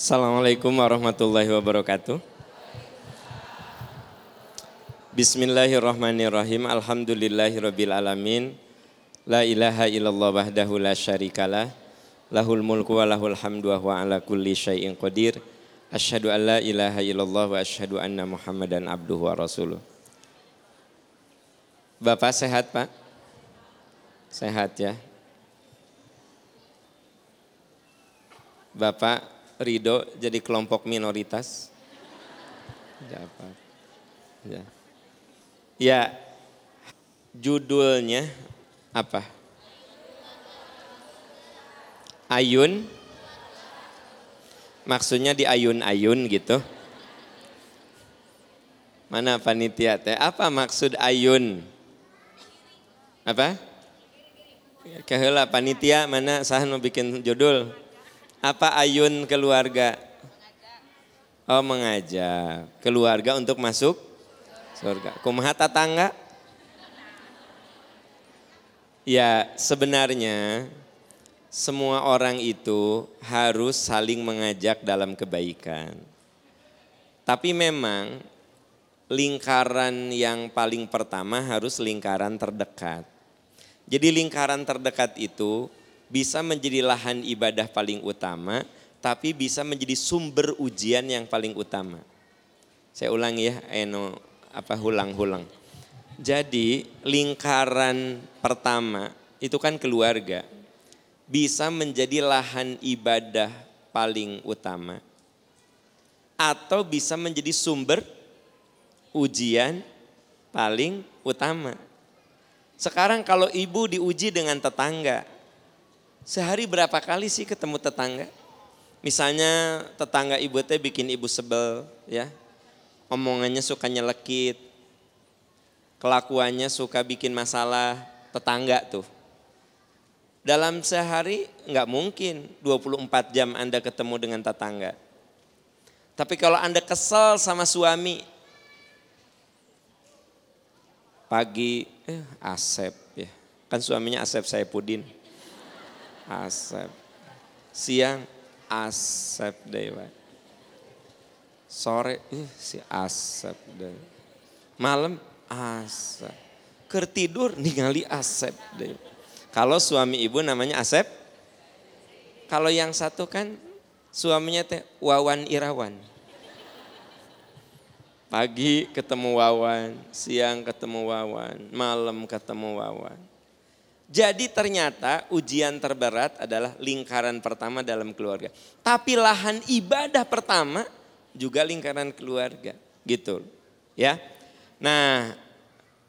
Assalamualaikum warahmatullahi wabarakatuh. Bismillahirrahmanirrahim. Alhamdulillahirabbil alamin. La ilaha illallah wahdahu la syarikalah. Lahul mulku wa lahul hamdu wa huwa ala kulli syai'in qadir. Asyhadu an la ilaha illallah wa asyhadu anna Muhammadan abduhu wa rasuluh. Bapak sehat, Pak? Sehat ya. Bapak Ridho jadi kelompok minoritas? Ya. ya, judulnya apa? Ayun. Maksudnya di ayun-ayun gitu. Mana panitia teh? Apa maksud ayun? Apa? Keheula panitia mana sahan mau bikin judul? Apa ayun keluarga? Oh mengajak keluarga untuk masuk surga. Kumaha tetangga? Ya sebenarnya semua orang itu harus saling mengajak dalam kebaikan. Tapi memang lingkaran yang paling pertama harus lingkaran terdekat. Jadi lingkaran terdekat itu bisa menjadi lahan ibadah paling utama, tapi bisa menjadi sumber ujian yang paling utama. Saya ulangi ya, eno apa hulang-hulang. Jadi lingkaran pertama itu kan keluarga. Bisa menjadi lahan ibadah paling utama. Atau bisa menjadi sumber ujian paling utama. Sekarang kalau ibu diuji dengan tetangga, Sehari berapa kali sih ketemu tetangga? Misalnya tetangga ibu teh bikin ibu sebel ya. Omongannya suka nyelekit. Kelakuannya suka bikin masalah tetangga tuh. Dalam sehari nggak mungkin 24 jam Anda ketemu dengan tetangga. Tapi kalau Anda kesel sama suami, pagi eh Asep ya. Kan suaminya Asep saya Pudin Asep. Siang Asep Dewa. Sore ih, si Asep deh. Malam Asep. Kertidur ningali Asep deh. Kalau suami ibu namanya Asep. Kalau yang satu kan suaminya teh Wawan Irawan. Pagi ketemu Wawan, siang ketemu Wawan, malam ketemu Wawan. Jadi ternyata ujian terberat adalah lingkaran pertama dalam keluarga. Tapi lahan ibadah pertama juga lingkaran keluarga, gitu. Ya. Nah,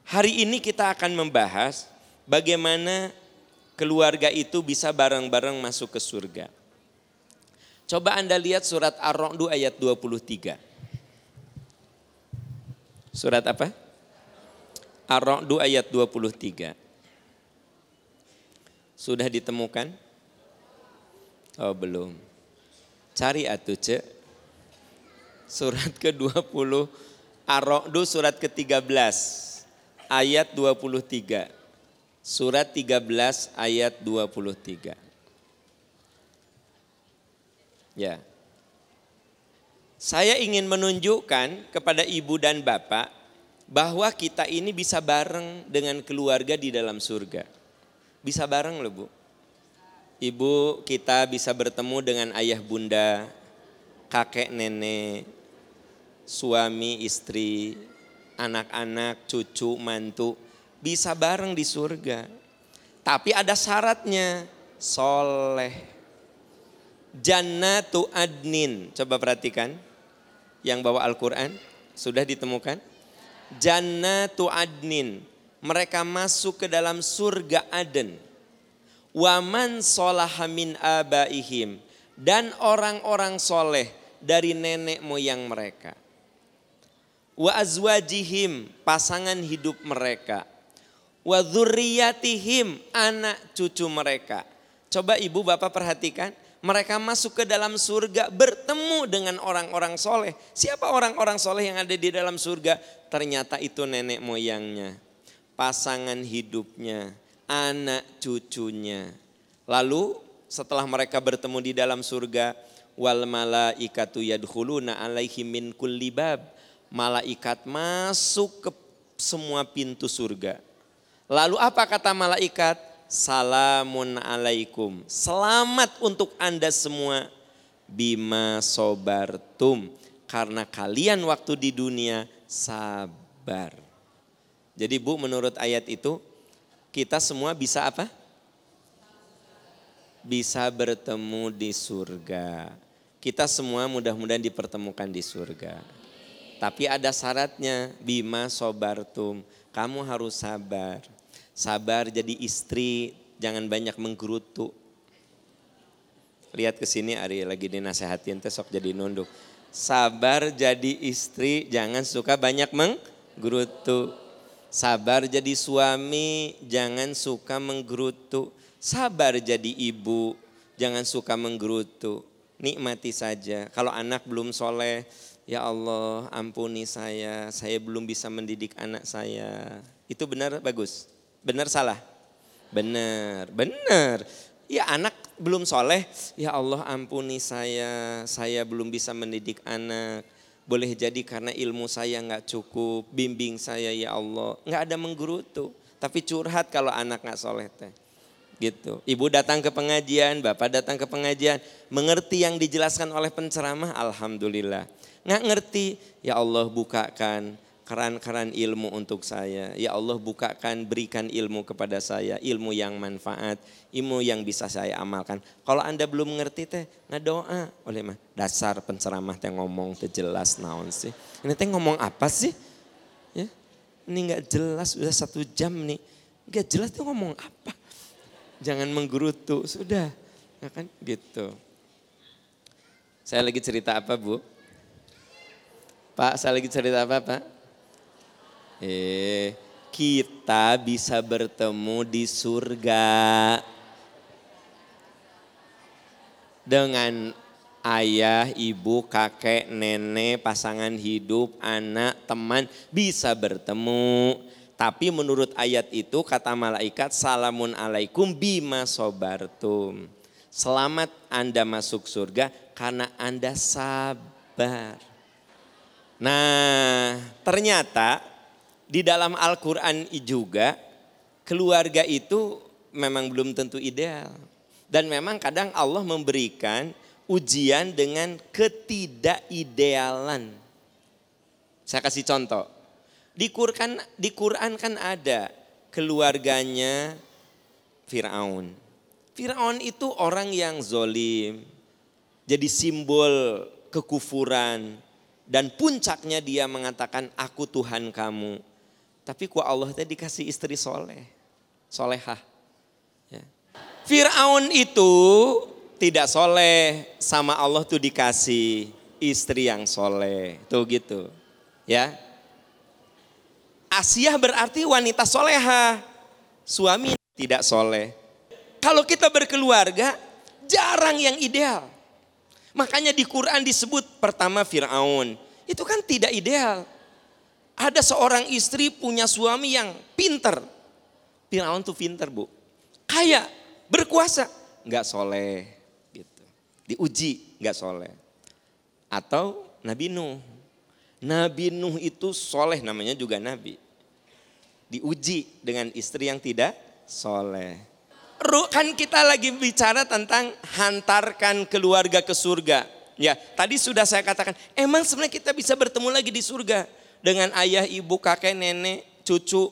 hari ini kita akan membahas bagaimana keluarga itu bisa bareng-bareng masuk ke surga. Coba Anda lihat surat Ar-Ra'd ayat 23. Surat apa? Ar-Ra'd ayat 23. Sudah ditemukan? Oh belum. Cari atuh cek. Surat ke-20 Ar-Ra'du surat ke-13 ayat 23. Surat 13 ayat 23. Ya. Saya ingin menunjukkan kepada ibu dan bapak bahwa kita ini bisa bareng dengan keluarga di dalam surga. Bisa bareng loh Bu. Ibu kita bisa bertemu dengan ayah bunda, kakek nenek, suami istri, anak-anak, cucu, mantu. Bisa bareng di surga. Tapi ada syaratnya, soleh. Jannatu adnin, coba perhatikan. Yang bawa Al-Quran, sudah ditemukan? Jannatu adnin, mereka masuk ke dalam surga Aden. Waman solahamin abaihim dan orang-orang soleh dari nenek moyang mereka. Wa azwajihim pasangan hidup mereka. Wa dzurriyyatihim anak cucu mereka. Coba ibu bapak perhatikan, mereka masuk ke dalam surga bertemu dengan orang-orang soleh. Siapa orang-orang soleh yang ada di dalam surga? Ternyata itu nenek moyangnya pasangan hidupnya, anak cucunya. Lalu setelah mereka bertemu di dalam surga, wal malaikatu yadkhuluna alaihim min kulli bab. Malaikat masuk ke semua pintu surga. Lalu apa kata malaikat? Salamun alaikum. Selamat untuk Anda semua bima sobartum. Karena kalian waktu di dunia sabar. Jadi Bu menurut ayat itu kita semua bisa apa? Bisa bertemu di surga. Kita semua mudah-mudahan dipertemukan di surga. Tapi ada syaratnya, bima sobartum. Kamu harus sabar. Sabar jadi istri, jangan banyak menggerutu. Lihat ke sini Ari lagi dinasehatin teh sok jadi nunduk. Sabar jadi istri, jangan suka banyak menggerutu. Sabar jadi suami, jangan suka menggerutu. Sabar jadi ibu, jangan suka menggerutu. Nikmati saja. Kalau anak belum soleh, Ya Allah ampuni saya, saya belum bisa mendidik anak saya. Itu benar bagus? Benar salah? Benar, benar. Ya anak belum soleh, ya Allah ampuni saya, saya belum bisa mendidik anak. Boleh jadi karena ilmu saya nggak cukup, bimbing saya ya Allah. Nggak ada menggerutu, tapi curhat kalau anak nggak soleh teh gitu. Ibu datang ke pengajian, bapak datang ke pengajian, mengerti yang dijelaskan oleh penceramah, alhamdulillah nggak ngerti, ya Allah bukakan keran-keran ilmu untuk saya. Ya Allah bukakan, berikan ilmu kepada saya, ilmu yang manfaat, ilmu yang bisa saya amalkan. Kalau anda belum ngerti teh, doa oleh mah dasar penceramah teh ngomong teh jelas naon sih. Ini teh ngomong apa sih? Ya, ini nggak jelas sudah satu jam nih, nggak jelas tuh ngomong apa. Jangan menggerutu, sudah, ya kan gitu. Saya lagi cerita apa bu? Pak, saya lagi cerita apa Pak? Eh, kita bisa bertemu di surga dengan ayah, ibu, kakek, nenek, pasangan hidup, anak, teman bisa bertemu. Tapi menurut ayat itu kata malaikat salamun alaikum bima sobartum. Selamat Anda masuk surga karena Anda sabar. Nah, ternyata di dalam Al-Quran juga keluarga itu memang belum tentu ideal. Dan memang kadang Allah memberikan ujian dengan ketidakidealan. Saya kasih contoh. Di Quran, di Quran kan ada keluarganya Fir'aun. Fir'aun itu orang yang zolim, jadi simbol kekufuran, dan puncaknya dia mengatakan aku Tuhan kamu. Tapi ku Allah tadi dikasih istri soleh, solehah. Ya. Fir'aun itu tidak soleh sama Allah tuh dikasih istri yang soleh. Tuh gitu. Ya. Asia berarti wanita soleha. Suami tidak soleh. Kalau kita berkeluarga jarang yang ideal. Makanya di Quran disebut pertama Fir'aun. Itu kan tidak ideal. Ada seorang istri punya suami yang pinter. Fir'aun tuh pinter bu. Kaya, berkuasa. Nggak soleh. Gitu. Diuji, nggak soleh. Atau Nabi Nuh. Nabi Nuh itu soleh namanya juga Nabi. Diuji dengan istri yang tidak soleh kan kita lagi bicara tentang hantarkan keluarga ke surga. Ya, tadi sudah saya katakan, emang sebenarnya kita bisa bertemu lagi di surga dengan ayah, ibu, kakek, nenek, cucu,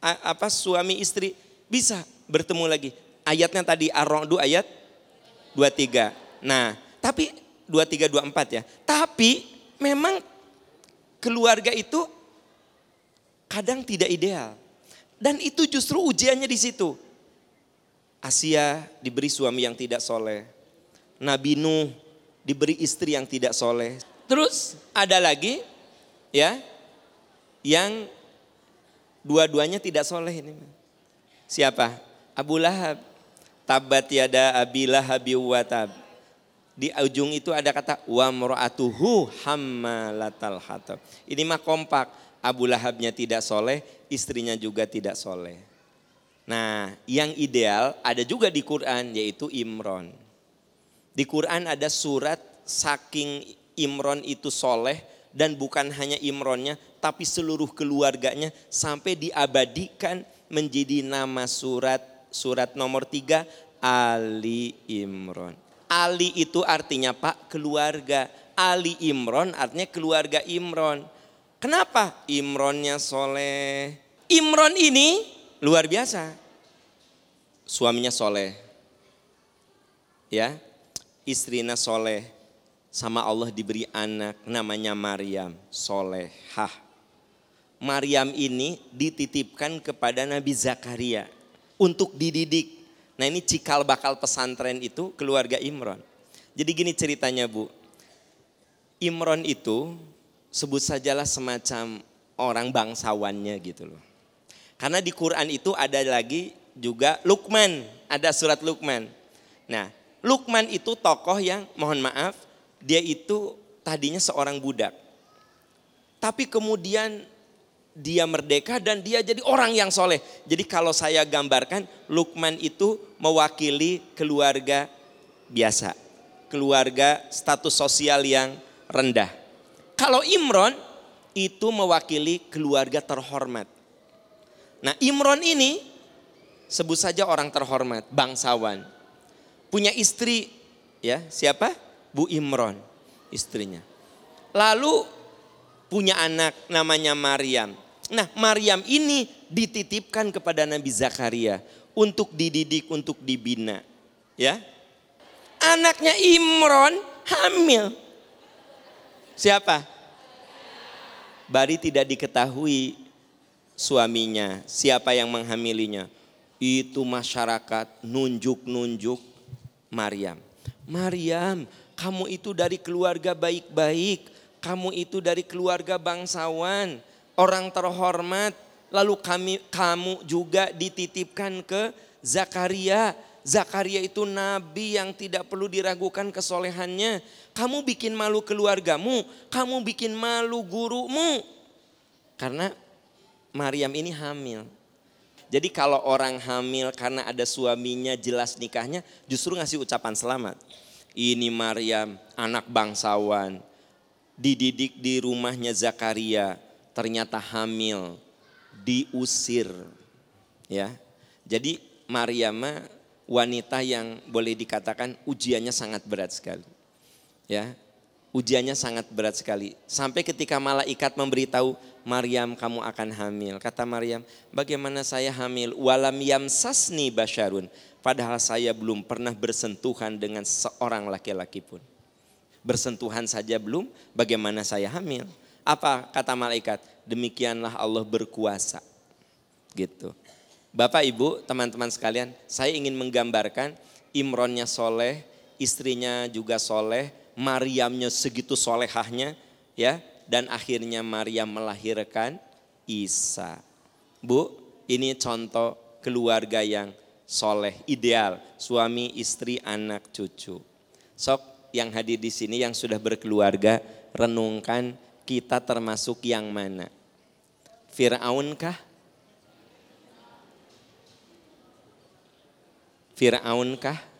apa suami, istri bisa bertemu lagi. Ayatnya tadi Ar-Ra'd ayat 23. Nah, tapi 23 24 ya. Tapi memang keluarga itu kadang tidak ideal. Dan itu justru ujiannya di situ. Asia diberi suami yang tidak soleh. Nabi Nuh diberi istri yang tidak soleh. Terus ada lagi ya yang dua-duanya tidak soleh ini. Siapa? Abu Lahab. Tabat yada abilah habi watab. Di ujung itu ada kata wa mura'atuhu hammalatal hatab. Ini mah kompak. Abu Lahabnya tidak soleh, istrinya juga tidak soleh. Nah, yang ideal ada juga di Quran yaitu Imron. Di Quran ada surat saking Imron itu soleh dan bukan hanya Imronnya tapi seluruh keluarganya sampai diabadikan menjadi nama surat surat nomor tiga Ali Imron. Ali itu artinya Pak keluarga. Ali Imron artinya keluarga Imron. Kenapa? Imronnya soleh. Imron ini luar biasa. Suaminya soleh. Ya, istrinya soleh. Sama Allah diberi anak namanya Maryam, solehah. Maryam ini dititipkan kepada Nabi Zakaria untuk dididik. Nah ini cikal bakal pesantren itu keluarga Imron. Jadi gini ceritanya Bu, Imron itu sebut sajalah semacam orang bangsawannya gitu loh. Karena di Quran itu ada lagi juga Lukman, ada surat Lukman. Nah, Lukman itu tokoh yang mohon maaf, dia itu tadinya seorang budak. Tapi kemudian dia merdeka dan dia jadi orang yang soleh. Jadi kalau saya gambarkan Lukman itu mewakili keluarga biasa. Keluarga status sosial yang rendah. Kalau Imron itu mewakili keluarga terhormat. Nah Imron ini sebut saja orang terhormat, bangsawan. Punya istri ya siapa? Bu Imron istrinya. Lalu punya anak namanya Maryam. Nah Maryam ini dititipkan kepada Nabi Zakaria untuk dididik, untuk dibina. Ya, Anaknya Imron hamil. Siapa? Bari tidak diketahui suaminya, siapa yang menghamilinya. Itu masyarakat nunjuk-nunjuk Maryam. Maryam, kamu itu dari keluarga baik-baik, kamu itu dari keluarga bangsawan, orang terhormat, lalu kami kamu juga dititipkan ke Zakaria. Zakaria itu nabi yang tidak perlu diragukan kesolehannya. Kamu bikin malu keluargamu, kamu bikin malu gurumu. Karena Maryam ini hamil. Jadi kalau orang hamil karena ada suaminya jelas nikahnya justru ngasih ucapan selamat. Ini Maryam anak bangsawan dididik di rumahnya Zakaria ternyata hamil diusir ya. Jadi Maryam wanita yang boleh dikatakan ujiannya sangat berat sekali. Ya, ujiannya sangat berat sekali. Sampai ketika malaikat memberitahu, Maryam kamu akan hamil. Kata Maryam, bagaimana saya hamil? Walam yamsasni basyarun. Padahal saya belum pernah bersentuhan dengan seorang laki-laki pun. Bersentuhan saja belum, bagaimana saya hamil? Apa kata malaikat? Demikianlah Allah berkuasa. Gitu. Bapak Ibu, teman-teman sekalian, saya ingin menggambarkan Imronnya soleh, istrinya juga soleh, Maryamnya segitu solehahnya, ya, dan akhirnya Maryam melahirkan Isa. Bu, ini contoh keluarga yang soleh, ideal, suami, istri, anak, cucu. Sok yang hadir di sini yang sudah berkeluarga, renungkan kita termasuk yang mana? Fir'aun kah? Fir'aun kah?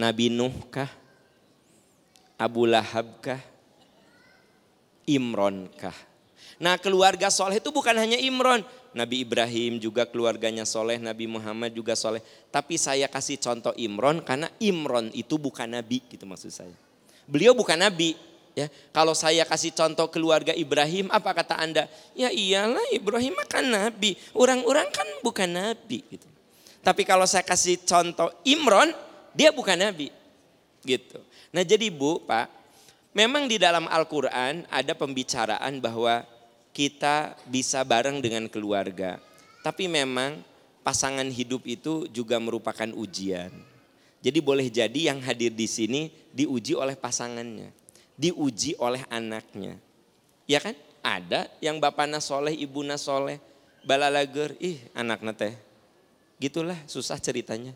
Nabi Nuh kah? Abu Lahab kah? Imron kah? Nah keluarga soleh itu bukan hanya Imron. Nabi Ibrahim juga keluarganya soleh, Nabi Muhammad juga soleh. Tapi saya kasih contoh Imron karena Imron itu bukan Nabi gitu maksud saya. Beliau bukan Nabi, Ya, kalau saya kasih contoh keluarga Ibrahim, apa kata Anda? Ya iyalah Ibrahim kan nabi, orang-orang kan bukan nabi gitu. Tapi kalau saya kasih contoh Imron, dia bukan nabi. Gitu. Nah, jadi Bu, Pak, memang di dalam Al-Qur'an ada pembicaraan bahwa kita bisa bareng dengan keluarga. Tapi memang pasangan hidup itu juga merupakan ujian. Jadi boleh jadi yang hadir di sini diuji oleh pasangannya diuji oleh anaknya. Ya kan? Ada yang bapaknya soleh, ibunya soleh, balalager, ih anak teh. Gitulah susah ceritanya.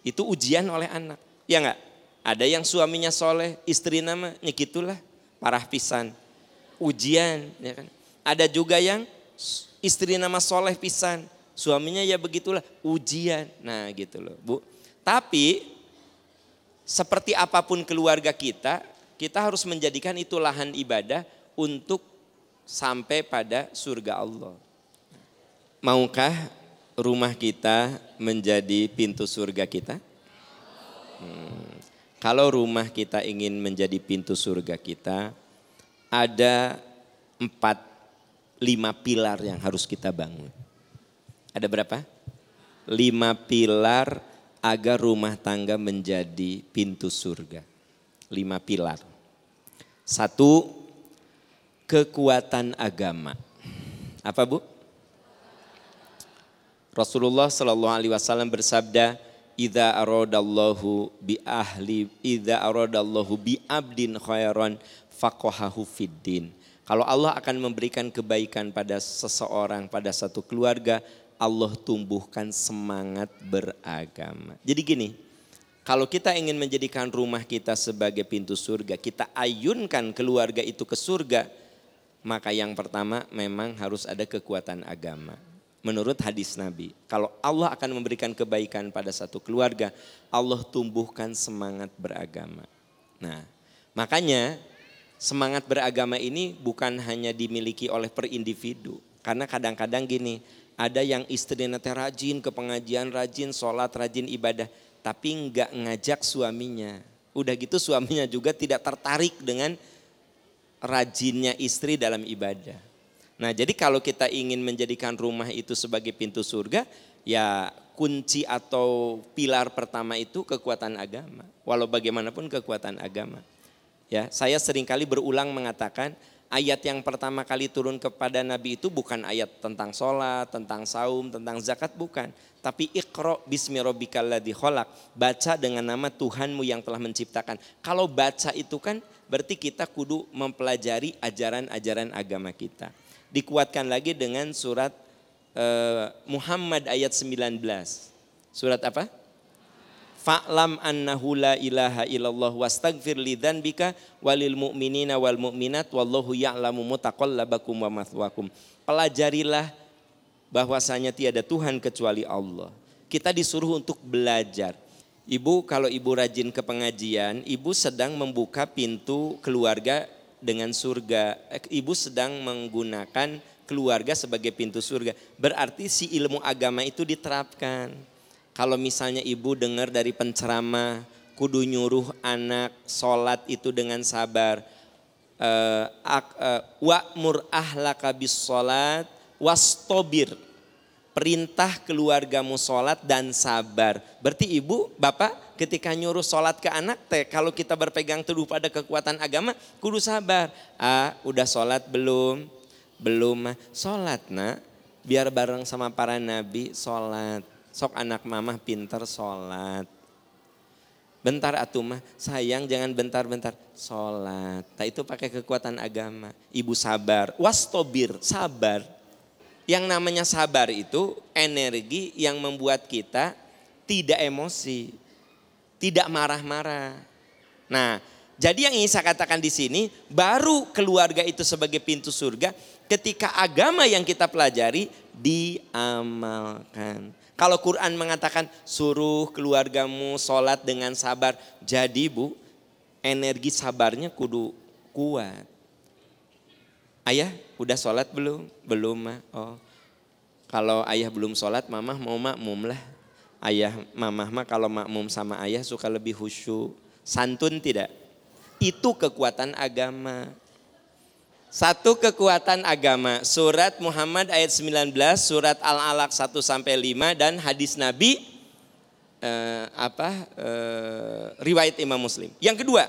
Itu ujian oleh anak. Ya enggak? Ada yang suaminya soleh, istri nama, ya gitulah parah pisan. Ujian, ya kan? Ada juga yang istri nama soleh pisan, suaminya ya begitulah ujian. Nah gitu loh bu. Tapi seperti apa pun keluarga kita, kita harus menjadikan itu lahan ibadah untuk sampai pada surga Allah. Maukah rumah kita menjadi pintu surga kita? Hmm. Kalau rumah kita ingin menjadi pintu surga kita, ada empat, lima pilar yang harus kita bangun. Ada berapa? Lima pilar agar rumah tangga menjadi pintu surga. Lima pilar. Satu, kekuatan agama. Apa bu? Rasulullah Shallallahu Alaihi Wasallam bersabda, "Ida aradallahu bi ahli, ida aradallahu bi abdin khairan fakohahu fiddin." Kalau Allah akan memberikan kebaikan pada seseorang, pada satu keluarga, Allah tumbuhkan semangat beragama. Jadi gini, kalau kita ingin menjadikan rumah kita sebagai pintu surga, kita ayunkan keluarga itu ke surga, maka yang pertama memang harus ada kekuatan agama menurut hadis Nabi. Kalau Allah akan memberikan kebaikan pada satu keluarga, Allah tumbuhkan semangat beragama. Nah, makanya semangat beragama ini bukan hanya dimiliki oleh per individu. Karena kadang-kadang gini, ada yang istrinya teh rajin ke pengajian, rajin sholat, rajin ibadah, tapi enggak ngajak suaminya. Udah gitu suaminya juga tidak tertarik dengan rajinnya istri dalam ibadah. Nah jadi kalau kita ingin menjadikan rumah itu sebagai pintu surga, ya kunci atau pilar pertama itu kekuatan agama. Walau bagaimanapun kekuatan agama. Ya, saya sering kali berulang mengatakan ayat yang pertama kali turun kepada Nabi itu bukan ayat tentang sholat, tentang saum, tentang zakat, bukan. Tapi ikro bismi robbikalladzi kholak. Baca dengan nama Tuhanmu yang telah menciptakan. Kalau baca itu kan berarti kita kudu mempelajari ajaran-ajaran agama kita dikuatkan lagi dengan surat uh, Muhammad ayat 19. Surat apa? Fa'lam annahu la ilaha illallah wastaghfir li dzanbika walil mu'minina wal mu'minat wallahu ya'lamu mutaqallabakum wa mathwakum. Pelajarilah bahwasanya tiada Tuhan kecuali Allah. Kita disuruh untuk belajar. Ibu kalau ibu rajin ke pengajian, ibu sedang membuka pintu keluarga dengan surga. Eh, ibu sedang menggunakan keluarga sebagai pintu surga. Berarti si ilmu agama itu diterapkan. Kalau misalnya ibu dengar dari penceramah, kudu nyuruh anak sholat itu dengan sabar. Uh, uh, Wa'mur ahlaka bis sholat wastobir. Perintah keluargamu sholat dan sabar. Berarti ibu, bapak ketika nyuruh sholat ke anak teh kalau kita berpegang teduh pada kekuatan agama kudu sabar. Ah udah sholat belum? Belum sholat nak. Biar bareng sama para nabi sholat. Sok anak mamah pinter sholat. Bentar atuh mah. Sayang jangan bentar-bentar. Sholat. Tak itu pakai kekuatan agama. Ibu sabar. Wastobir sabar. Yang namanya sabar itu energi yang membuat kita tidak emosi tidak marah-marah. Nah, jadi yang ingin saya katakan di sini, baru keluarga itu sebagai pintu surga ketika agama yang kita pelajari diamalkan. Kalau Quran mengatakan suruh keluargamu sholat dengan sabar. Jadi bu, energi sabarnya kudu kuat. Ayah udah sholat belum? Belum mah. Oh, kalau ayah belum sholat, mamah mau makmum lah ayah mamah mah kalau makmum sama ayah suka lebih khusyuk. Santun tidak? Itu kekuatan agama. Satu kekuatan agama, surat Muhammad ayat 19, surat Al-Alaq 1 sampai 5 dan hadis Nabi eh, apa eh, riwayat Imam Muslim. Yang kedua,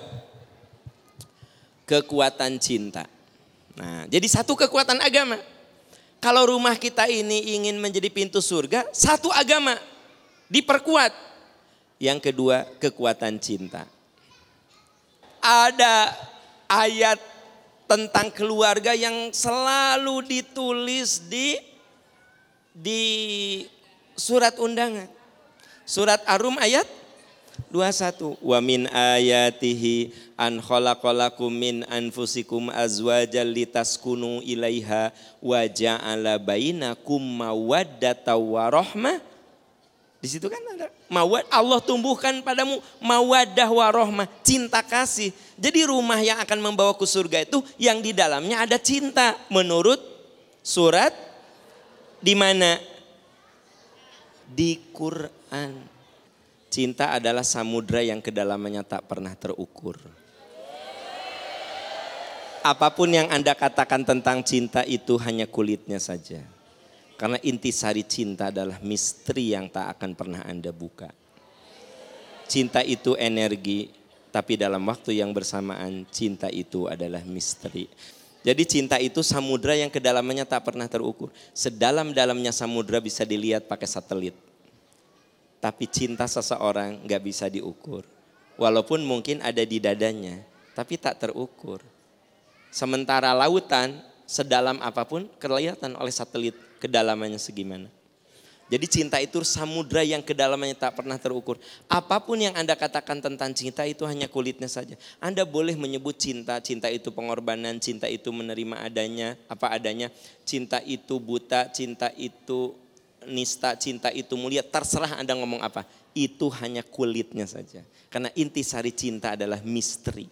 kekuatan cinta. Nah, jadi satu kekuatan agama. Kalau rumah kita ini ingin menjadi pintu surga, satu agama diperkuat. Yang kedua, kekuatan cinta. Ada ayat tentang keluarga yang selalu ditulis di di surat undangan. Surat Arum ayat 21. Wa min ayatihi an khalaqalakum min anfusikum azwajal litaskunu ilaiha wa ja'ala bainakum mawaddata wa rahmah Di situ kan ada mawad Allah tumbuhkan padamu mawadah warohmah, cinta kasih. Jadi rumah yang akan membawa ke surga itu yang di dalamnya ada cinta menurut surat di mana di Quran. Cinta adalah samudra yang kedalamannya tak pernah terukur. Apa pun yang Anda katakan tentang cinta itu hanya kulitnya saja. Karena intisari cinta adalah misteri yang tak akan pernah Anda buka. Cinta itu energi, tapi dalam waktu yang bersamaan cinta itu adalah misteri. Jadi cinta itu samudra yang kedalamannya tak pernah terukur. Sedalam-dalamnya samudra bisa dilihat pakai satelit. Tapi cinta seseorang gak bisa diukur. Walaupun mungkin ada di dadanya, tapi tak terukur. Sementara lautan sedalam apa pun kelihatan oleh satelit kedalamannya segimana. Jadi cinta itu samudra yang kedalamannya tak pernah terukur. Apa pun yang Anda katakan tentang cinta itu hanya kulitnya saja. Anda boleh menyebut cinta, cinta itu pengorbanan, cinta itu menerima adanya, apa adanya. Cinta itu buta, cinta itu nista, cinta itu mulia. Terserah Anda ngomong apa. Itu hanya kulitnya saja. Karena intisari cinta adalah misteri.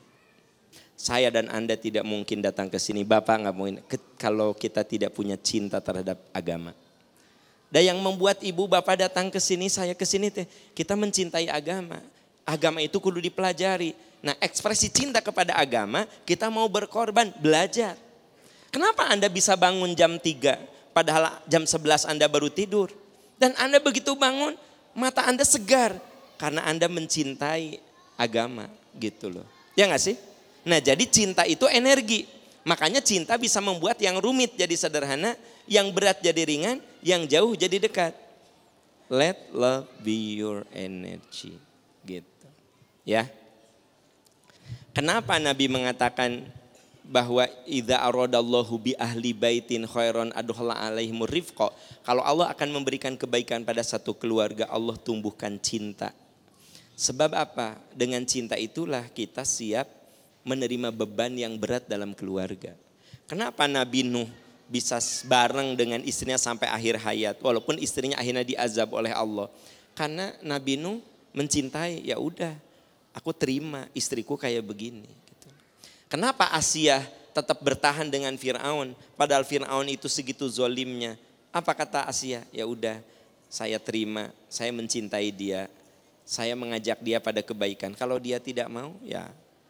Saya dan Anda tidak mungkin datang ke sini. Bapak nggak mungkin kalau kita tidak punya cinta terhadap agama. Dan yang membuat ibu bapak datang ke sini, saya ke sini teh, kita mencintai agama. Agama itu kudu dipelajari. Nah ekspresi cinta kepada agama, kita mau berkorban, belajar. Kenapa Anda bisa bangun jam 3, padahal jam 11 Anda baru tidur. Dan Anda begitu bangun, mata Anda segar. Karena Anda mencintai agama gitu loh. Ya gak sih? Nah jadi cinta itu energi. Makanya cinta bisa membuat yang rumit jadi sederhana, yang berat jadi ringan, yang jauh jadi dekat. Let love be your energy. Gitu. Ya. Kenapa Nabi mengatakan bahwa idza aradallahu bi ahli baitin khairan adkhala alaihim rifqa. Kalau Allah akan memberikan kebaikan pada satu keluarga, Allah tumbuhkan cinta. Sebab apa? Dengan cinta itulah kita siap menerima beban yang berat dalam keluarga. Kenapa Nabi Nuh bisa bareng dengan istrinya sampai akhir hayat walaupun istrinya akhirnya diazab oleh Allah karena Nabi Nuh mencintai ya udah aku terima istriku kayak begini gitu. Kenapa Asia tetap bertahan dengan Firaun padahal Firaun itu segitu zolimnya apa kata Asia ya udah saya terima saya mencintai dia saya mengajak dia pada kebaikan kalau dia tidak mau ya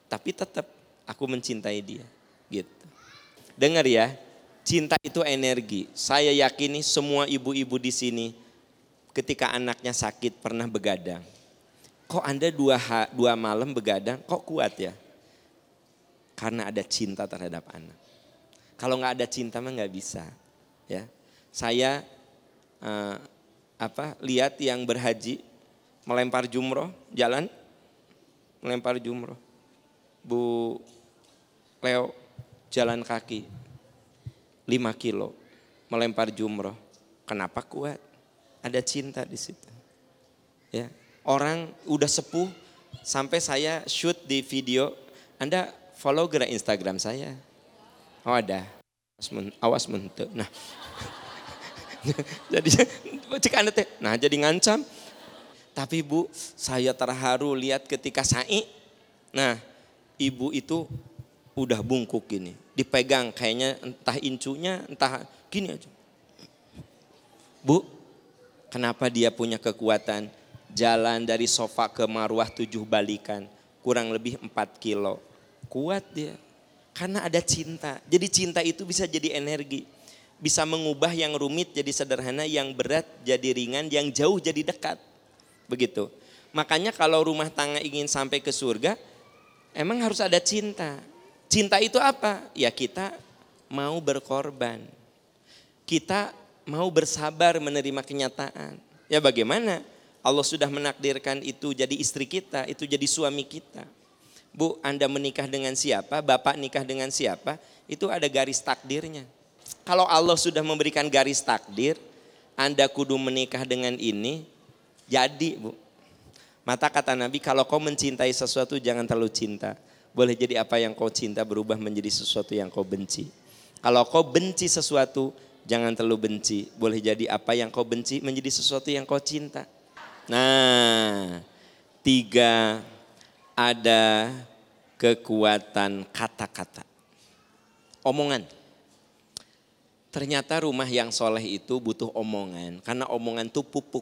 tapi tetap aku mencintai dia gitu dengar ya Cinta itu energi. Saya yakini semua ibu-ibu di sini ketika anaknya sakit pernah begadang. Kok Anda dua, dua malam begadang, kok kuat ya? Karena ada cinta terhadap anak. Kalau nggak ada cinta mah nggak bisa. Ya, saya uh, apa lihat yang berhaji melempar jumroh jalan melempar jumroh. Bu Leo jalan kaki 5 kilo melempar jumroh. Kenapa kuat? Ada cinta di situ. Ya, orang udah sepuh sampai saya shoot di video. Anda follow gerak Instagram saya. Oh ada. Awas mente. Nah. jadi cek Anda teh. Nah, jadi ngancam. Tapi Bu, saya terharu lihat ketika Sai. Nah, ibu itu udah bungkuk gini dipegang kayaknya entah incunya entah gini aja. Bu, kenapa dia punya kekuatan jalan dari sofa ke marwah tujuh balikan kurang lebih empat kilo. Kuat dia. Karena ada cinta. Jadi cinta itu bisa jadi energi. Bisa mengubah yang rumit jadi sederhana, yang berat jadi ringan, yang jauh jadi dekat. Begitu. Makanya kalau rumah tangga ingin sampai ke surga, emang harus ada cinta. Cinta itu apa? Ya kita mau berkorban. Kita mau bersabar menerima kenyataan. Ya bagaimana? Allah sudah menakdirkan itu jadi istri kita, itu jadi suami kita. Bu, Anda menikah dengan siapa? Bapak nikah dengan siapa? Itu ada garis takdirnya. Kalau Allah sudah memberikan garis takdir, Anda kudu menikah dengan ini, jadi Bu. Mata kata Nabi, kalau kau mencintai sesuatu jangan terlalu cinta boleh jadi apa yang kau cinta berubah menjadi sesuatu yang kau benci. Kalau kau benci sesuatu, jangan terlalu benci. Boleh jadi apa yang kau benci menjadi sesuatu yang kau cinta. Nah, tiga ada kekuatan kata-kata. Omongan. Ternyata rumah yang soleh itu butuh omongan, karena omongan itu pupuk.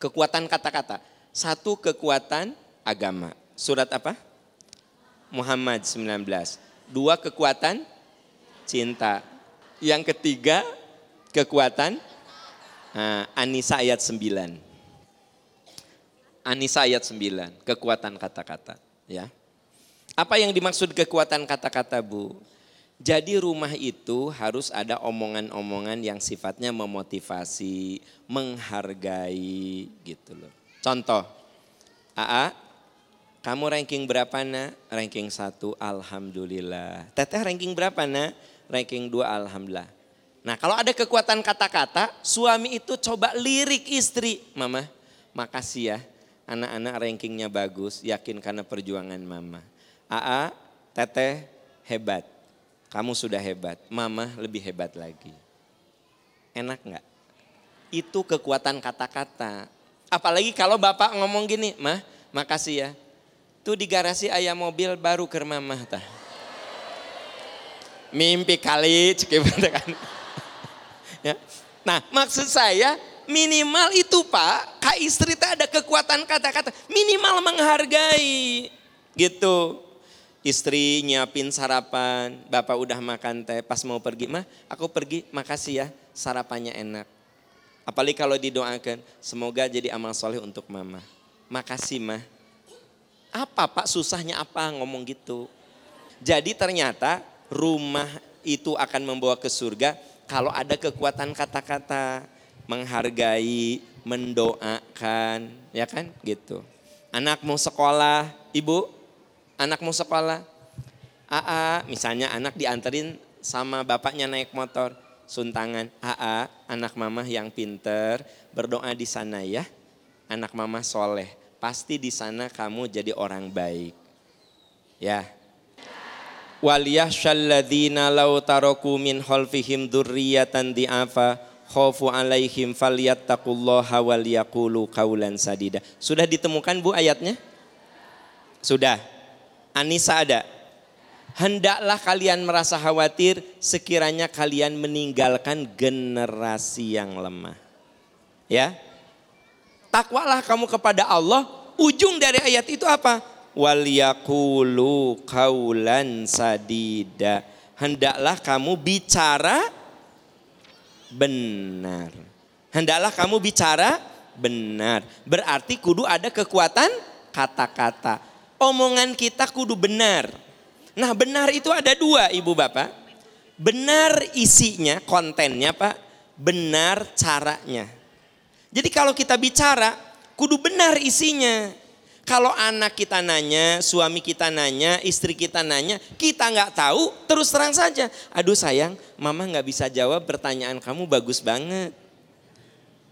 Kekuatan kata-kata. Satu kekuatan agama. Surat apa? Muhammad 19. Dua kekuatan cinta. Yang ketiga kekuatan nah, Anisa ayat 9. Anisa ayat 9, kekuatan kata-kata, ya. Apa yang dimaksud kekuatan kata-kata, Bu? Jadi rumah itu harus ada omongan-omongan yang sifatnya memotivasi, menghargai gitu loh. Contoh, AA, kamu ranking berapa nak? Ranking 1, Alhamdulillah. Teteh ranking berapa nak? Ranking 2, Alhamdulillah. Nah kalau ada kekuatan kata-kata, suami itu coba lirik istri. Mama, makasih ya, anak-anak rankingnya bagus, yakin karena perjuangan mama. AA, teteh hebat, kamu sudah hebat, mama lebih hebat lagi. Enak nggak? Itu kekuatan kata-kata. Apalagi kalau bapak ngomong gini, mah makasih ya. Tuh di garasi ayam mobil baru ke mama. Tah. Mimpi kali kan. ya. Nah maksud saya minimal itu pak, kak istri tak ada kekuatan kata-kata. Minimal menghargai gitu. Istri nyiapin sarapan, bapak udah makan teh, pas mau pergi, mah aku pergi, makasih ya sarapannya enak Apalagi kalau didoakan, semoga jadi amal soleh untuk mama. Makasih mah. Apa pak susahnya apa ngomong gitu. Jadi ternyata rumah itu akan membawa ke surga kalau ada kekuatan kata-kata. Menghargai, mendoakan, ya kan gitu. Anak mau sekolah, ibu, anak mau sekolah. Aa, misalnya anak dianterin sama bapaknya naik motor suntangan. AA, anak mama yang pinter, berdoa di sana ya. Anak mama soleh, pasti di sana kamu jadi orang baik. Ya. Waliyahsyalladzina law taroku min khalfihim dzurriyyatan di'afa khaufu alaihim falyattaqullaha wal yaqulu qaulan sadida. Sudah ditemukan Bu ayatnya? Sudah. Anissa ada? hendaklah kalian merasa khawatir sekiranya kalian meninggalkan generasi yang lemah. Ya. Takwalah kamu kepada Allah. Ujung dari ayat itu apa? Wal yakulu kaulan sadida. Hendaklah kamu bicara benar. Hendaklah kamu bicara benar. Berarti kudu ada kekuatan kata-kata. Omongan kita kudu benar Nah benar itu ada dua ibu bapak. Benar isinya, kontennya pak. Benar caranya. Jadi kalau kita bicara, kudu benar isinya. Kalau anak kita nanya, suami kita nanya, istri kita nanya, kita nggak tahu, terus terang saja. Aduh sayang, mama nggak bisa jawab pertanyaan kamu bagus banget.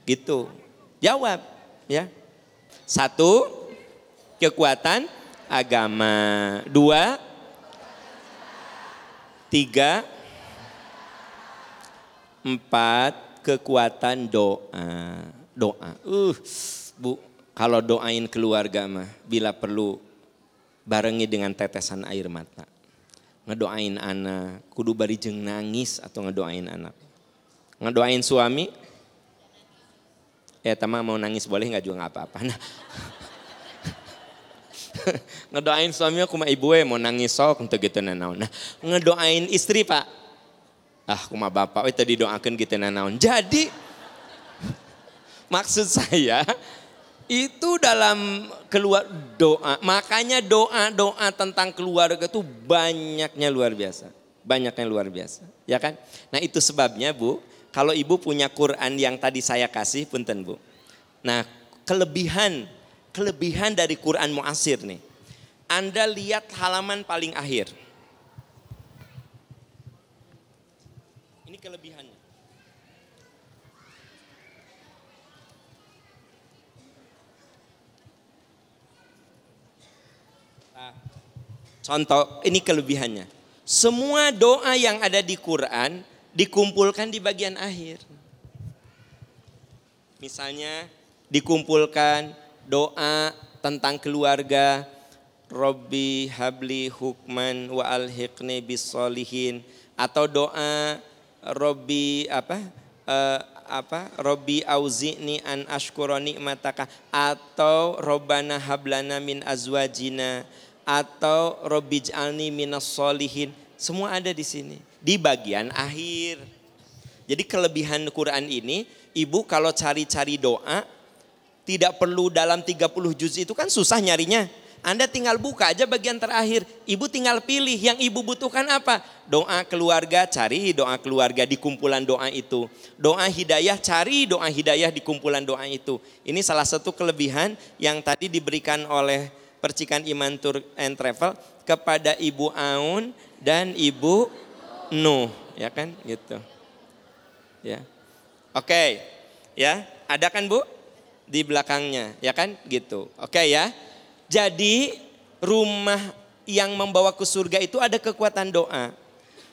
Gitu. Jawab, ya. Satu, kekuatan agama. Dua, Tiga, empat, kekuatan doa. Doa. Uh, bu, kalau doain keluarga mah, bila perlu barengi dengan tetesan air mata. Ngedoain anak, kudu bari jeng nangis atau ngedoain anak. Ngedoain suami, ya teman mau nangis boleh nggak juga nggak apa-apa. Nah, ngedoain suami aku mah ibu mau nangis sok untuk gitu nanaon. Nah, ngedoain istri pak, ah aku mah bapak we tadi doakan gitu nanaon. Jadi maksud saya itu dalam keluar doa, makanya doa-doa tentang keluarga itu banyaknya luar biasa. Banyaknya luar biasa, ya kan? Nah itu sebabnya Bu, kalau Ibu punya Quran yang tadi saya kasih, punten Bu. Nah kelebihan kelebihan dari Quran Muasir nih. Anda lihat halaman paling akhir. Ini kelebihannya. Nah, contoh, ini kelebihannya. Semua doa yang ada di Quran dikumpulkan di bagian akhir. Misalnya dikumpulkan doa tentang keluarga, Robbi habli hukman wa alhiqni bis solihin atau doa Robbi apa? Uh, apa? Robbi auzi'ni an ashkura nikmataka atau Robbana hablana min azwajina. Atau Robbi ij'alni minas solihin. Semua ada di sini. Di bagian akhir. Jadi kelebihan Quran ini ibu kalau cari-cari doa tidak perlu dalam 30 juz itu kan susah nyarinya anda tinggal buka aja bagian terakhir. Ibu tinggal pilih yang ibu butuhkan apa. Doa keluarga, cari doa keluarga di kumpulan doa itu. Doa hidayah, cari doa hidayah di kumpulan doa itu. Ini salah satu kelebihan yang tadi diberikan oleh percikan iman tour and travel kepada Ibu Aun dan Ibu Nuh. Ya kan gitu. Ya. Oke. Ya, ada kan Bu? Di belakangnya, ya kan? Gitu. Oke ya. Jadi rumah yang membawa ke surga itu ada kekuatan doa.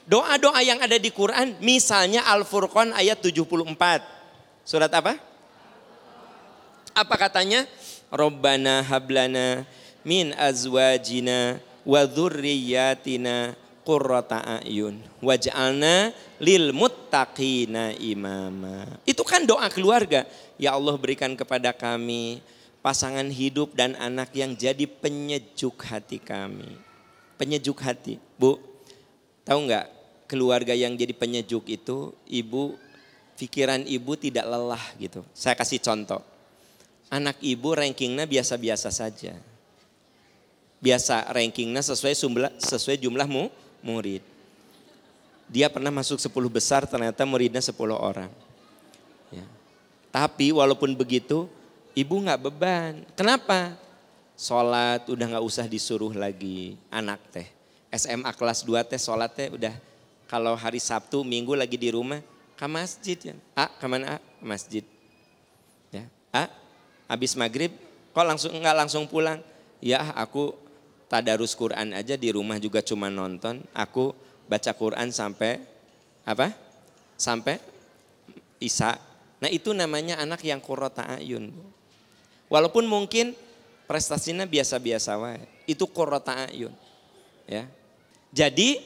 Doa-doa yang ada di Quran misalnya Al-Furqan ayat 74. Surat apa? Apa katanya? Robbana hablana min azwajina wa dhurriyyatina qurrata ayun waj'alna lil muttaqina imama. Itu kan doa keluarga. Ya Allah berikan kepada kami pasangan hidup dan anak yang jadi penyejuk hati kami. Penyejuk hati. Bu, tahu nggak keluarga yang jadi penyejuk itu ibu, pikiran ibu tidak lelah gitu. Saya kasih contoh. Anak ibu rankingnya biasa-biasa saja. Biasa rankingnya sesuai jumlah, sesuai jumlah mu, murid. Dia pernah masuk 10 besar ternyata muridnya 10 orang. Ya. Tapi walaupun begitu Ibu nggak beban. Kenapa? Sholat udah nggak usah disuruh lagi anak teh. SMA kelas 2 teh sholat teh udah kalau hari Sabtu minggu lagi di rumah ke masjid ya. A ke mana A? Ke masjid. Ya. A habis maghrib kok langsung nggak langsung pulang? Ya aku tadarus Quran aja di rumah juga cuma nonton. Aku baca Quran sampai apa? Sampai Isa. Nah itu namanya anak yang kurota ayun. Walaupun mungkin prestasinya biasa-biasa wae. Itu qurrata ayun. Ya. Jadi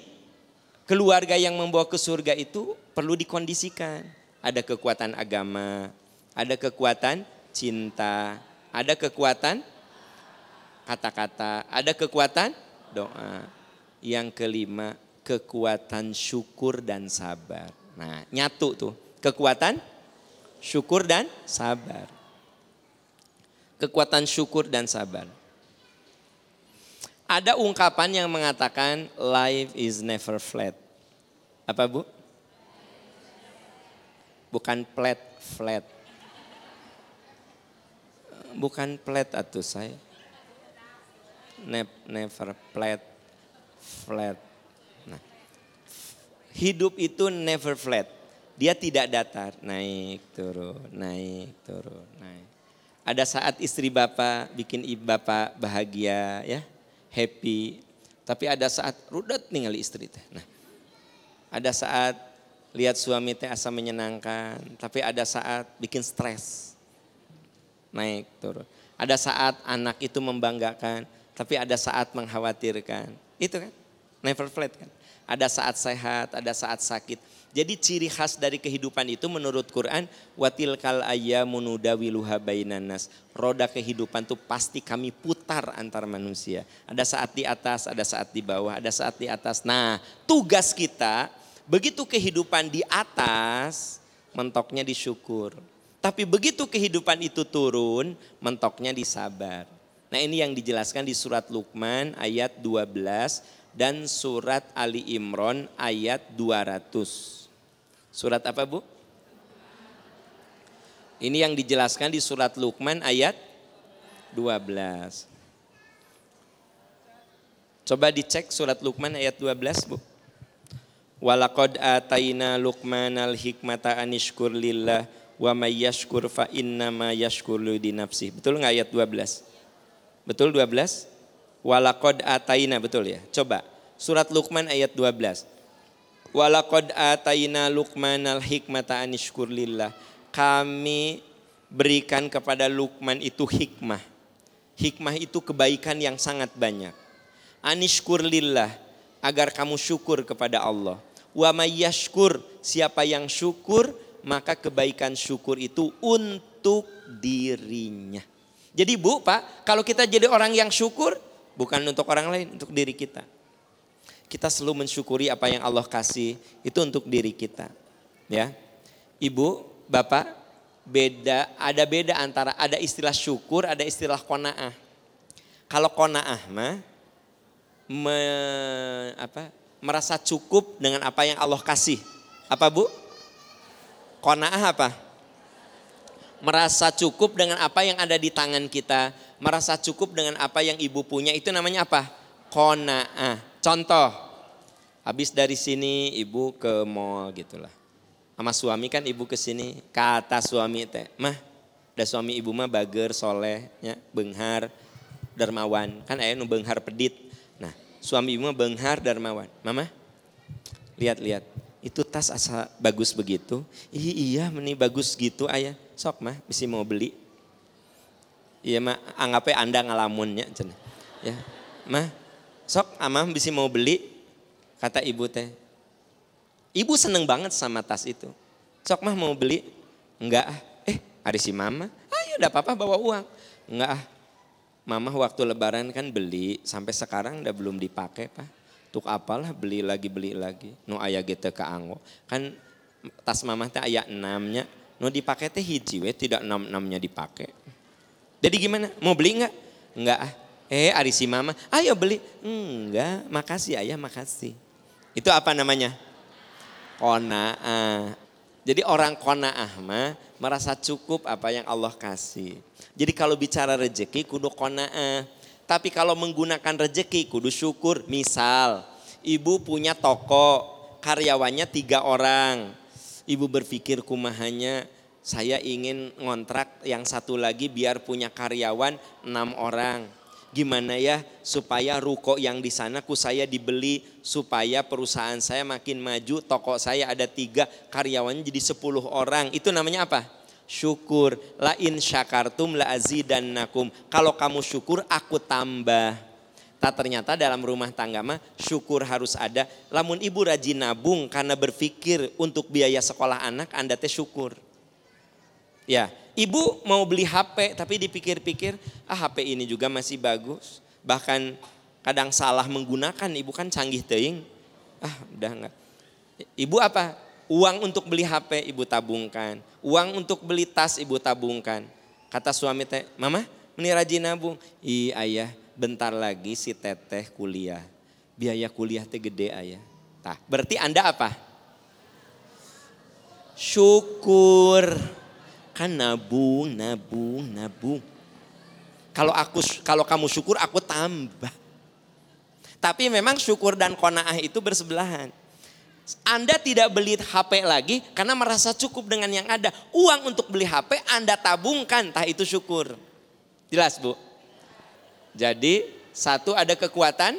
keluarga yang membawa ke surga itu perlu dikondisikan. Ada kekuatan agama, ada kekuatan cinta, ada kekuatan kata-kata, ada kekuatan doa. Yang kelima, kekuatan syukur dan sabar. Nah, nyatu tuh. Kekuatan syukur dan sabar kekuatan syukur dan sabar. Ada ungkapan yang mengatakan life is never flat. Apa Bu? Bukan flat, flat. Bukan flat atau saya. Never flat, flat. Nah, hidup itu never flat. Dia tidak datar, naik turun, naik turun, naik. Ada saat istri bapak bikin ibu bapak bahagia ya, happy. Tapi ada saat rudet tinggal istri teh. Nah, ada saat lihat suami teh asa menyenangkan, tapi ada saat bikin stres. Naik turun. Ada saat anak itu membanggakan, tapi ada saat mengkhawatirkan. Itu kan, never flat kan. Ada saat sehat, ada saat sakit. Jadi ciri khas dari kehidupan itu menurut Quran watil kal ayyamunuda wiluha bainanas. Roda kehidupan itu pasti kami putar antar manusia. Ada saat di atas, ada saat di bawah, ada saat di atas. Nah, tugas kita begitu kehidupan di atas mentoknya disyukur. Tapi begitu kehidupan itu turun, mentoknya disabar. Nah, ini yang dijelaskan di surat Luqman ayat 12 dan surat Ali Imran ayat 200. Surat apa Bu? Ini yang dijelaskan di surat Luqman ayat 12. Coba dicek surat Luqman ayat 12 Bu. Walakod ataina Luqman al hikmata anishkur lillah wa may yashkur fa inna ma yashkur di. Betul nggak ayat 12? Betul 12? Walakod ataina betul ya. Coba surat Luqman ayat 12. Walakod ataina al hikmata anishkur lillah. Kami berikan kepada Lukman itu hikmah. Hikmah itu kebaikan yang sangat banyak. Anishkur lillah agar kamu syukur kepada Allah. Wa mayyashkur siapa yang syukur maka kebaikan syukur itu untuk dirinya. Jadi Bu, Pak, kalau kita jadi orang yang syukur bukan untuk orang lain, untuk diri kita. Kita selalu mensyukuri apa yang Allah kasih itu untuk diri kita. Ya. Ibu, Bapak, beda ada beda antara ada istilah syukur, ada istilah kona'ah. Kalau kona'ah mah me, apa, merasa cukup dengan apa yang Allah kasih. Apa Bu? Kona'ah apa? Merasa cukup dengan apa yang ada di tangan kita. Merasa cukup dengan apa yang ibu punya. Itu namanya apa? Kona'ah. Contoh, habis dari sini ibu ke mall gitulah. Sama suami kan ibu ke sini, kata suami teh, mah, ada suami ibu mah bager, soleh, ya, benghar, dermawan. Kan ayah nu benghar pedit. Nah, suami ibu mah benghar, dermawan. Mama, lihat-lihat, itu tas asa bagus begitu. Ih, iya, meni bagus gitu ayah. Sok mah, bisa mau beli. Iya mah, anggapnya anda ngalamunnya. Ya, mah, sok amah bisa mau beli. Kata ibu teh, Ibu seneng banget sama tas itu. Sok mah mau beli? Enggak ah. Eh, ada si mama. Ayo udah papa bawa uang. Enggak ah. Mama waktu lebaran kan beli, sampai sekarang udah belum dipakai pak. Tuk apalah beli lagi beli lagi. Nu ayah gitu ke anggo. Kan tas mama teh ayah enamnya. Nu dipakai teh hiji we, tidak enam enamnya dipakai. Jadi gimana? Mau beli enggak? Enggak ah. Eh, ari si mama, ayo beli. Enggak, makasih ayah, makasih. Itu apa namanya? kona'ah. Jadi orang kona'ah mah merasa cukup apa yang Allah kasih. Jadi kalau bicara rejeki kudu kona'ah. Tapi kalau menggunakan rejeki kudu syukur. Misal ibu punya toko karyawannya tiga orang. Ibu berpikir kumahanya saya ingin ngontrak yang satu lagi biar punya karyawan enam orang gimana ya supaya ruko yang di sana ku saya dibeli supaya perusahaan saya makin maju toko saya ada tiga karyawannya jadi sepuluh orang itu namanya apa syukur la in syakartum la azidannakum kalau kamu syukur aku tambah tak ternyata dalam rumah tangga mah syukur harus ada lamun ibu rajin nabung karena berpikir untuk biaya sekolah anak anda teh syukur ya Ibu mau beli HP tapi dipikir-pikir, ah HP ini juga masih bagus. Bahkan kadang salah menggunakan, ibu kan canggih teing. Ah udah enggak. Ibu apa? Uang untuk beli HP ibu tabungkan. Uang untuk beli tas ibu tabungkan. Kata suami teh, mama ini rajin nabung. Iya ayah, bentar lagi si teteh kuliah. Biaya kuliah teh gede ayah. Tah, berarti anda apa? Syukur kan nabung, nabung, nabung. Kalau aku kalau kamu syukur aku tambah. Tapi memang syukur dan kona'ah itu bersebelahan. Anda tidak beli HP lagi karena merasa cukup dengan yang ada. Uang untuk beli HP Anda tabungkan, tah itu syukur. Jelas Bu? Jadi satu ada kekuatan,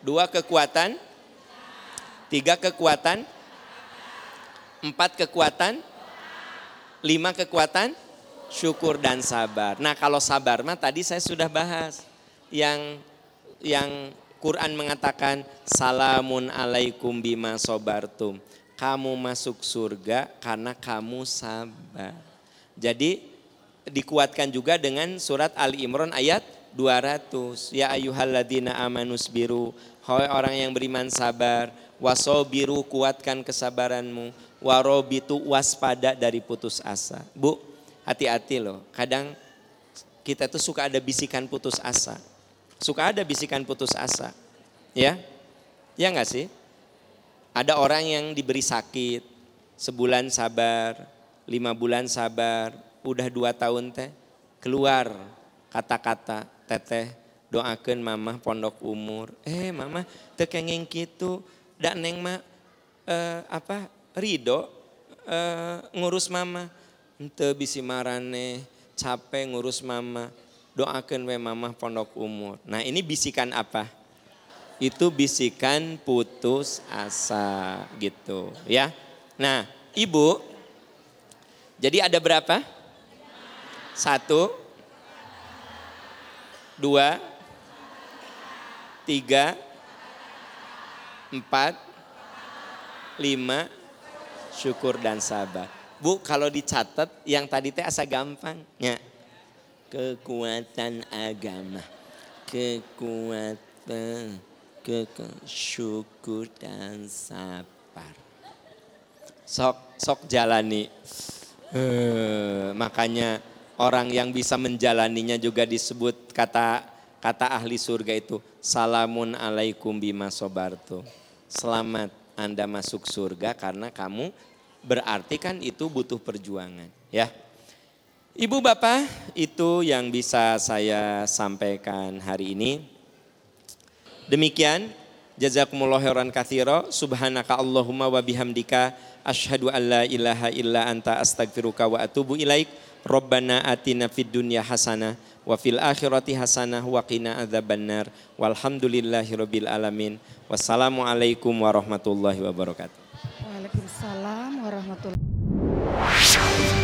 dua kekuatan, tiga kekuatan, empat kekuatan, Lima kekuatan syukur dan sabar. Nah kalau sabar mah tadi saya sudah bahas. Yang yang Quran mengatakan salamun alaikum bima sobartum. Kamu masuk surga karena kamu sabar. Jadi dikuatkan juga dengan surat Ali Imran ayat 200. Ya ayuhalladzina amanus biru. Hai orang yang beriman sabar. Wasobiru kuatkan kesabaranmu warobitu waspada dari putus asa. Bu, hati-hati loh. Kadang kita tuh suka ada bisikan putus asa. Suka ada bisikan putus asa. Ya? Ya enggak sih? Ada orang yang diberi sakit, sebulan sabar, lima bulan sabar, udah dua tahun teh, keluar kata-kata teteh doakan mama pondok umur. Eh mama tekengeng gitu, dan neng mah eh, apa Ridho uh, ngurus mama. Ente bisi marane capek ngurus mama. Doakan we mama pondok umur. Nah ini bisikan apa? Itu bisikan putus asa gitu ya. Nah ibu Jadi ada berapa? Satu, dua, tiga, empat, lima, syukur dan sabar. Bu, kalau dicatat yang tadi teh asa gampang. Ya. Kekuatan agama. Kekuatan ke, syukur dan sabar. Sok sok jalani. Eh, makanya orang yang bisa menjalaninya juga disebut kata kata ahli surga itu salamun alaikum bima sobartu. Selamat Anda masuk surga karena kamu berarti kan itu butuh perjuangan, ya. Ibu Bapak, itu yang bisa saya sampaikan hari ini. Demikian jazakumullah khairan katsira. Subhanaka allahumma wa bihamdika asyhadu an la ilaha illa anta astaghfiruka wa atubu ilaik. Rabbana atina fid dunya hasanah wa fil akhirati hasanah wa qina adzabannar. Walhamdulillahi rabbil alamin. Wassalamu alaikum warahmatullahi wabarakatuh. Waalaikumsalam warahmatullahi